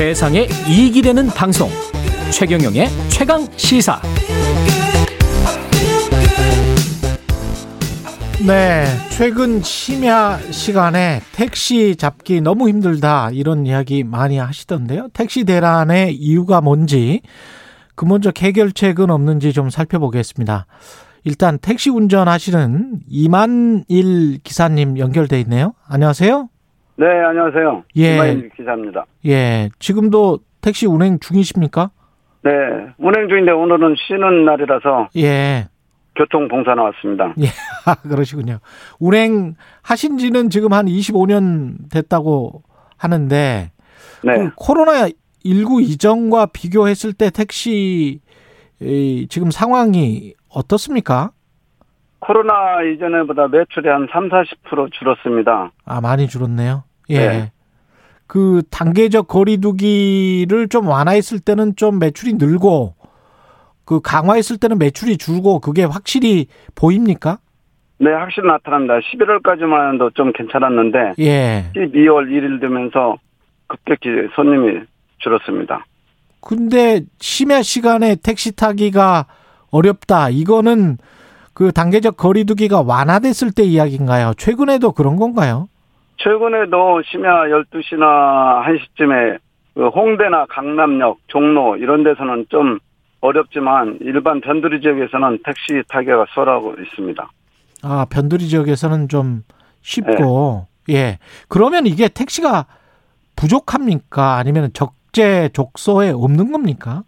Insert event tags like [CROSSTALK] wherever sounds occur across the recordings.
세상에 이익이 되는 방송 최경영의 최강 시사 네, 최근 심야 시간에 택시 잡기 너무 힘들다 이런 이야기 많이 하시던데요. 택시 대란의 이유가 뭔지 근본적 해결책은 없는지 좀 살펴보겠습니다. 일단 택시 운전하시는 이만일 기사님 연결돼 있네요. 안녕하세요. 네, 안녕하세요. 예. 이만일 기자입니다. 예, 지금도 택시 운행 중이십니까? 네, 운행 중인데 오늘은 쉬는 날이라서 예, 교통 봉사 나왔습니다. 예, 아, [LAUGHS] 그러시군요. 운행 하신 지는 지금 한 25년 됐다고 하는데 네, 그 코로나 19 이전과 비교했을 때 택시 이, 지금 상황이 어떻습니까? 코로나 이전에보다 매출이 한 3, 40% 줄었습니다. 아 많이 줄었네요. 예. 네. 그 단계적 거리두기를 좀 완화했을 때는 좀 매출이 늘고 그 강화했을 때는 매출이 줄고 그게 확실히 보입니까? 네, 확실히 나타납니다. 11월까지만 해도 좀 괜찮았는데 예. 12월 1일 되면서 급격히 손님이 줄었습니다. 근데 심야 시간에 택시 타기가 어렵다. 이거는 그 단계적 거리두기가 완화됐을 때 이야기인가요? 최근에도 그런 건가요? 최근에도 심야 12시나 1시쯤에 그 홍대나 강남역, 종로 이런 데서는 좀 어렵지만 일반 변두리 지역에서는 택시 타기가 수월하고 있습니다. 아, 변두리 지역에서는 좀 쉽고, 예. 그러면 이게 택시가 부족합니까? 아니면 적재, 족소에 없는 겁니까?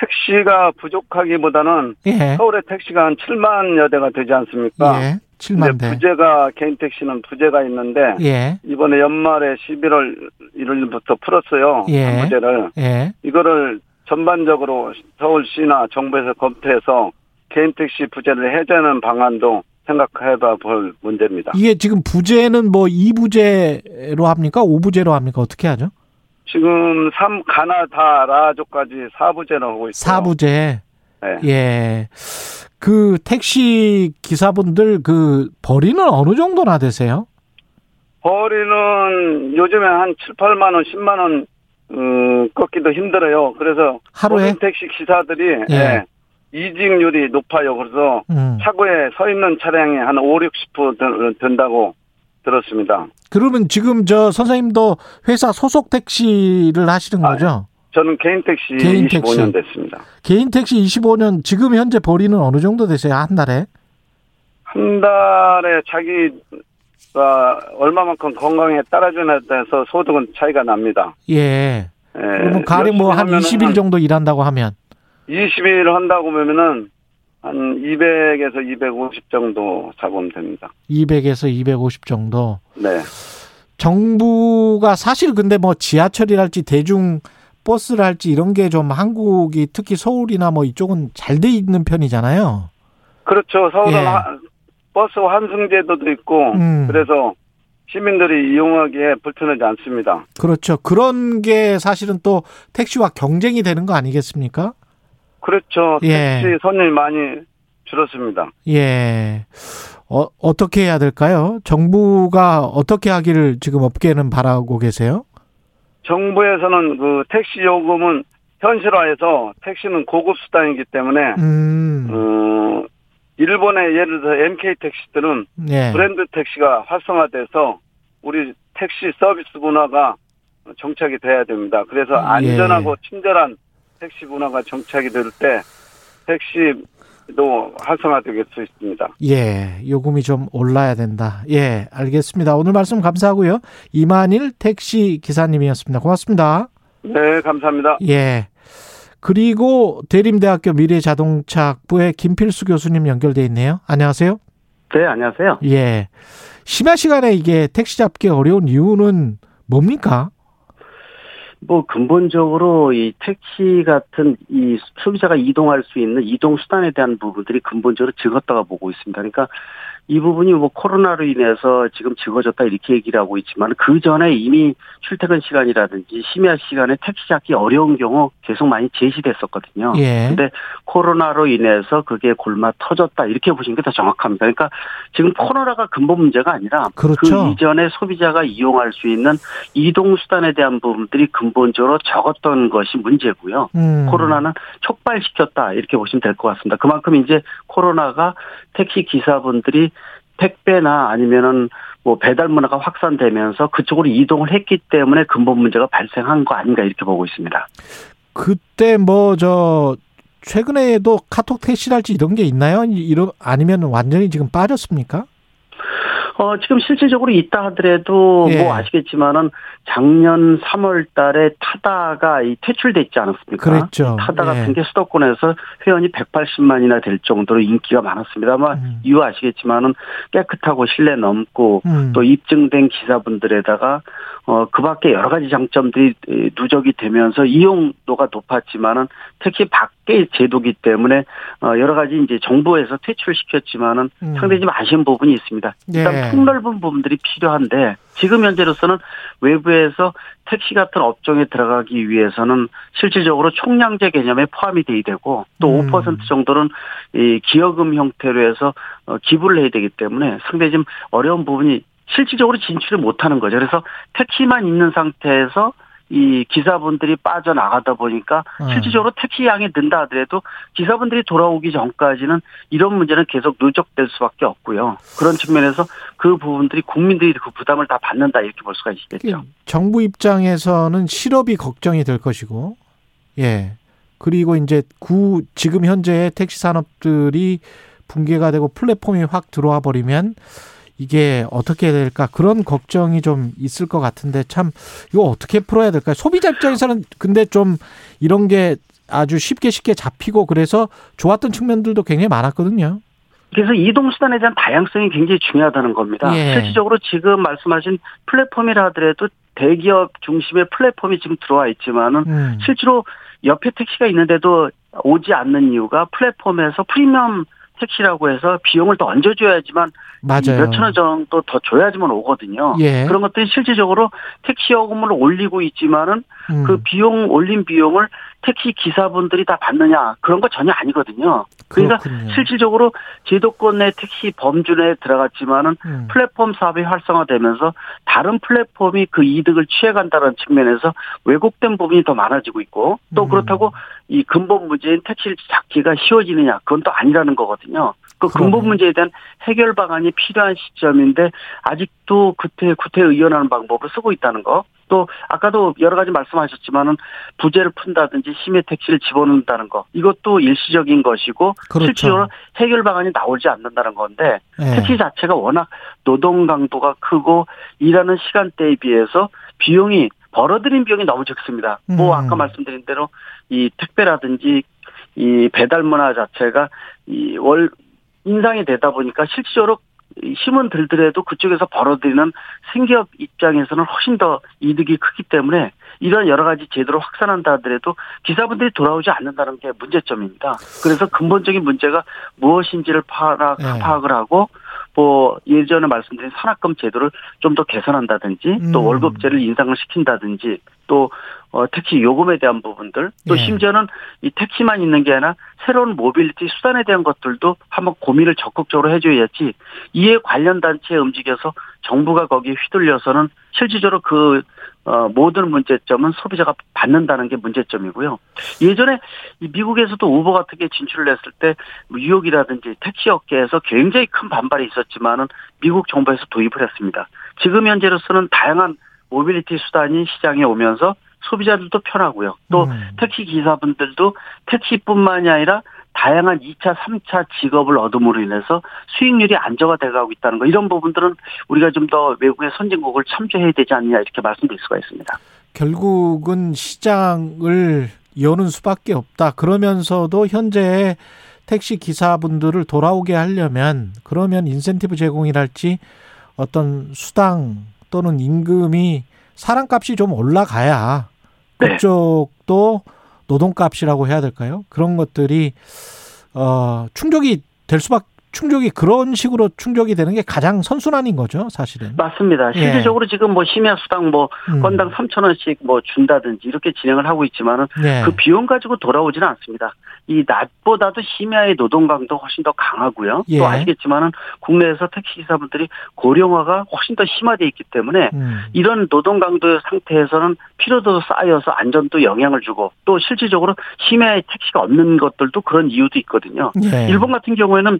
택시가 부족하기보다는 예. 서울의 택시가 한 7만여 대가 되지 않습니까? 예. 근데 7만 대. 부재가 개인 택시는 부재가 있는데 예. 이번에 연말에 11월 1일부터 풀었어요. 예. 부재를 예. 이거를 전반적으로 서울시나 정부에서 검토해서 개인 택시 부재를 해제하는 방안도 생각해봐 볼 문제입니다. 이게 지금 부재는 뭐 2부재로 합니까? 5부재로 합니까? 어떻게 하죠? 지금 3 가나다라조까지 4부제로 하고 있어요. 4부재. 네. 예. 그 택시 기사분들 그 벌이는 어느 정도나 되세요? 거리는 요즘에 한 7, 8만 원, 10만 원 음, 꺾기도 힘들어요. 그래서 하루에? 택시 기사들이 예. 예, 이직률이 높아요. 그래서 음. 차고에 서 있는 차량이 한 5, 60% 든- 든다고 들었습니다. 그러면 지금 저 선생님도 회사 소속 택시를 하시는 아, 거죠? 저는 개인 택시 개인 25년 택시. 됐습니다. 개인 택시 25년 지금 현재 벌이는 어느 정도 되세요? 한 달에? 한 달에 자기가 얼마만큼 건강에 따라주냐에 따라서 소득은 차이가 납니다. 예. 예, 그러면 가령 뭐한 열심히 20일 하면은 정도 일한다고 하면 20일 한다고 보면은 한 200에서 250 정도 잡으면 됩니다. 200에서 250 정도. 네. 정부가 사실 근데 뭐 지하철이랄지 대중 버스를 할지 이런 게 좀 한국이 특히 서울이나 뭐 이쪽은 잘 돼 있는 편이잖아요. 그렇죠. 서울은 예. 하- 버스 환승 제도도 있고 음. 그래서 시민들이 이용하기에 불편하지 않습니다. 그렇죠. 그런 게 사실은 또 택시와 경쟁이 되는 거 아니겠습니까? 그렇죠. 예. 택시 손님이 많이 줄었습니다. 예. 어, 어떻게 해야 될까요? 정부가 어떻게 하기를 지금 업계는 바라고 계세요? 정부에서는 그 택시 요금은 현실화해서 택시는 고급 수단이기 때문에 음, 어, 일본의 예를 들어 MK 택시들은 예. 브랜드 택시가 활성화돼서 우리 택시 서비스 문화가 정착이 돼야 됩니다. 그래서 예. 안전하고 친절한 택시 문화가 정착이 될 때 택시도 활성화될 수 있습니다. 예, 요금이 좀 올라야 된다. 예, 알겠습니다. 오늘 말씀 감사하고요. 이만일 택시 기사님이었습니다. 고맙습니다. 네, 감사합니다. 예. 그리고 대림대학교 미래자동차학부의 김필수 교수님 연결돼 있네요. 안녕하세요. 네, 안녕하세요. 예. 심야 시간에 이게 택시 잡기 어려운 이유는 뭡니까? 뭐 근본적으로 이 택시 같은 이 소비자가 이동할 수 있는 이동 수단에 대한 부분들이 근본적으로 적었다가 보고 있습니다. 그러니까 이 부분이 뭐 코로나로 인해서 지금 적어졌다 이렇게 얘기를 하고 있지만 그 전에 이미 출퇴근 시간이라든지 심야 시간에 택시 잡기 어려운 경우 계속 많이 제시됐었거든요. 예. 근데 코로나로 인해서 그게 골마 터졌다 이렇게 보시는 게 더 정확합니다. 그러니까 지금 코로나가 근본 문제가 아니라 그렇죠. 그 이전에 소비자가 이용할 수 있는 이동 수단에 대한 부분들이 근본적으로 적었던 것이 문제고요. 음. 코로나는 촉발시켰다 이렇게 보시면 될 것 같습니다. 그만큼 이제 코로나가 택시 기사분들이 택배나 아니면은 뭐 배달 문화가 확산되면서 그쪽으로 이동을 했기 때문에 근본 문제가 발생한 거 아닌가 이렇게 보고 있습니다. 그때 뭐 저 최근에도 카톡 택시랄지 이런 게 있나요? 이런 아니면 완전히 지금 빠졌습니까? 어, 지금 실질적으로 있다 하더라도 예. 뭐 아시겠지만은 작년 3월 달에 타다가 이 있지 않았습니까? 그랬죠. 타다 예. 같은 게 수도권에서 회원이 180만이나 될 정도로 인기가 많았습니다. 아마 음. 이유 아시겠지만은 깨끗하고 신뢰 넘고 음. 또 입증된 기사분들에다가 어 그 밖에 여러 가지 장점들이 에, 누적이 되면서 이용도가 높았지만은 특히 밖의 제도기 때문에 어 여러 가지 이제 정부에서 퇴출시켰지만은 음. 상당히 좀 아쉬운 부분이 있습니다. 일단 예. 폭넓은 부분들이 필요한데 지금 현재로서는 외부에서 택시 같은 업종에 들어가기 위해서는 실질적으로 총량제 개념에 포함이 돼야 되고 또 음. 5% 정도는 이 기여금 형태로 해서 어, 기부를 해야 되기 때문에 상당히 좀 어려운 부분이 실질적으로 진출을 못하는 거죠. 그래서 택시만 있는 상태에서 이 기사분들이 빠져나가다 보니까 음. 실질적으로 택시 양이 는다 하더라도 기사분들이 돌아오기 전까지는 이런 문제는 계속 누적될 수밖에 없고요. 그런 측면에서 그 부분들이 국민들이 그 부담을 다 받는다 이렇게 볼 수가 있겠죠. 정부 입장에서는 실업이 걱정이 될 것이고, 예. 그리고 이제 구, 지금 현재의 택시 산업들이 붕괴가 되고 플랫폼이 확 들어와 버리면 이게 어떻게 될까 그런 걱정이 좀 있을 것 같은데 참 이거 어떻게 풀어야 될까요? 소비자 입장에서는 근데 좀 이런 게 아주 쉽게 쉽게 잡히고 그래서 좋았던 측면들도 굉장히 많았거든요. 그래서 이동 수단에 대한 다양성이 굉장히 중요하다는 겁니다. 예. 실질적으로 지금 말씀하신 플랫폼이라 하더라도 대기업 중심의 플랫폼이 지금 들어와 있지만은 음. 실제로 옆에 택시가 있는데도 오지 않는 이유가 플랫폼에서 프리미엄 택시라고 해서 비용을 더 얹어줘야지만 맞아요. 몇천 원 정도 더 줘야지만 오거든요. 예. 그런 것들이 실질적으로 택시 요금을 올리고 있지만은 음. 그 비용 올린 비용을 택시 기사분들이 다 받느냐 그런 거 전혀 아니거든요. 그러니까 그렇군요. 실질적으로 제도권 내 택시 범주에 들어갔지만은 음. 플랫폼 사업이 활성화되면서 다른 플랫폼이 그 이득을 취해간다는 측면에서 왜곡된 부분이 더 많아지고 있고 또 음. 그렇다고 이 근본 문제인 택시를 잡기가 쉬워지느냐 그건 또 아니라는 거거든요. 그 근본. 문제에 대한 해결 방안이 필요한 시점인데 아직도 구태 구태 의연하는 방법을 쓰고 있다는 거. 또 아까도 여러 가지 말씀하셨지만은 부재를 푼다든지 심해 택시를 집어넣는다는 거 이것도 일시적인 것이고 그렇죠. 실질적으로 해결 방안이 나오지 않는다는 건데 예. 택시 자체가 워낙 노동 강도가 크고 일하는 시간대에 비해서 비용이 벌어들인 비용이 너무 적습니다. 뭐 음. 아까 말씀드린 대로 이 택배라든지 이 배달 문화 자체가 이 월 인상이 되다 보니까 실질적으로 이 힘은 들더라도 그쪽에서 벌어들이는 생기업 입장에서는 훨씬 더 이득이 크기 때문에 이런 여러 가지 제도를 확산한다 하더라도 기사분들이 돌아오지 않는다는 게 문제점입니다. 그래서 근본적인 문제가 무엇인지를 파악, 네. 파악을 하고 뭐 예전에 말씀드린 산학금 제도를 좀 더 개선한다든지 또 음. 월급제를 인상을 시킨다든지 또 어, 택시 요금에 대한 부분들 또 예. 심지어는 이 택시만 있는 게 아니라 새로운 모빌리티 수단에 대한 것들도 한번 고민을 적극적으로 해줘야지 이에 관련 단체에 움직여서 정부가 거기에 휘둘려서는 실질적으로 그 어, 모든 문제점은 소비자가 받는다는 게 문제점이고요. 예전에 이 미국에서도 우버 같은 게 진출을 했을 때뭐 뉴욕이라든지 택시 업계에서 굉장히 큰 반발이 있었지만은 미국 정부에서 도입을 했습니다. 지금 현재로서는 다양한 모빌리티 수단이 시장에 오면서 소비자들도 편하고요. 또 음. 택시 기사분들도 택시뿐만이 아니라 다양한 2차, 3차 직업을 얻음으로 인해서 수익률이 안정화 돼 가고 있다는 거 이런 부분들은 우리가 좀 더 외국의 선진국을 참조해야 되지 않느냐 이렇게 말씀드릴 수가 있습니다. 결국은 시장을 여는 수밖에 없다. 그러면서도 현재 택시 기사분들을 돌아오게 하려면 그러면 인센티브 제공이랄지 어떤 수당 또는 임금이 사람값이 좀 올라가야 네. 그쪽도 노동값이라고 해야 될까요? 그런 것들이 어 충족이 될 수밖에 충족이 그런 식으로 충족이 되는 게 가장 선순환인 거죠, 사실은. 맞습니다. 예. 실질적으로 지금 뭐 심야 수당 뭐 음. 건당 3천 원씩 뭐 준다든지 이렇게 진행을 하고 있지만은 예. 그 비용 가지고 돌아오지는 않습니다. 이 낮보다도 심야의 노동 강도 훨씬 더 강하고요. 예. 또 아시겠지만은 국내에서 택시 기사분들이 고령화가 훨씬 더 심화돼 있기 때문에 음. 이런 노동 강도의 상태에서는 피로도 쌓여서 안전도 영향을 주고 또 실질적으로 심야에 택시가 없는 것들도 그런 이유도 있거든요. 예. 일본 같은 경우에는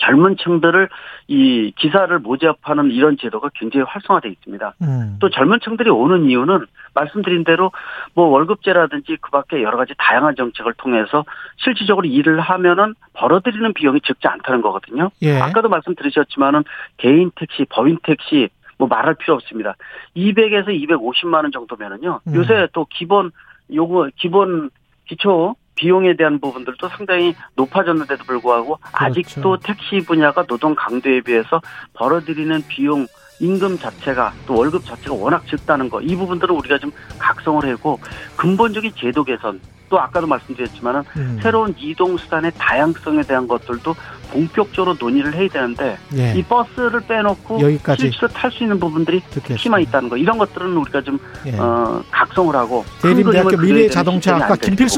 젊은 층들을 이 기사를 모집하는 이런 제도가 굉장히 활성화되어 있습니다. 음. 또 젊은 층들이 오는 이유는 말씀드린 대로 뭐 월급제라든지 그 밖에 여러 가지 다양한 정책을 통해서 실질적으로 일을 하면은 벌어들이는 비용이 적지 않다는 거거든요. 예. 아까도 말씀드리셨지만은 개인 택시, 법인 택시 뭐 말할 필요 없습니다. 200에서 250만 원 정도면은요. 음. 요새 또 기본 요거 기본 기초 비용에 대한 부분들도 상당히 높아졌는데도 불구하고 그렇죠. 아직도 택시 분야가 노동 강도에 비해서 벌어들이는 비용 임금 자체가 또 월급 자체가 워낙 적다는 거 이 부분들은 우리가 좀 각성을 하고 근본적인 제도 개선 또 아까도 말씀드렸지만은 음. 새로운 이동 수단의 다양성에 대한 것들도 본격적으로 논의를 해야 되는데 예. 이 버스를 빼놓고 여기까지 실제로 탈 수 있는 부분들이. 택시만 있다는 거 이런 것들은 우리가 좀 예. 어, 각성을 하고 큰 대림대학교 미래 자동차 시점이 아까 김필수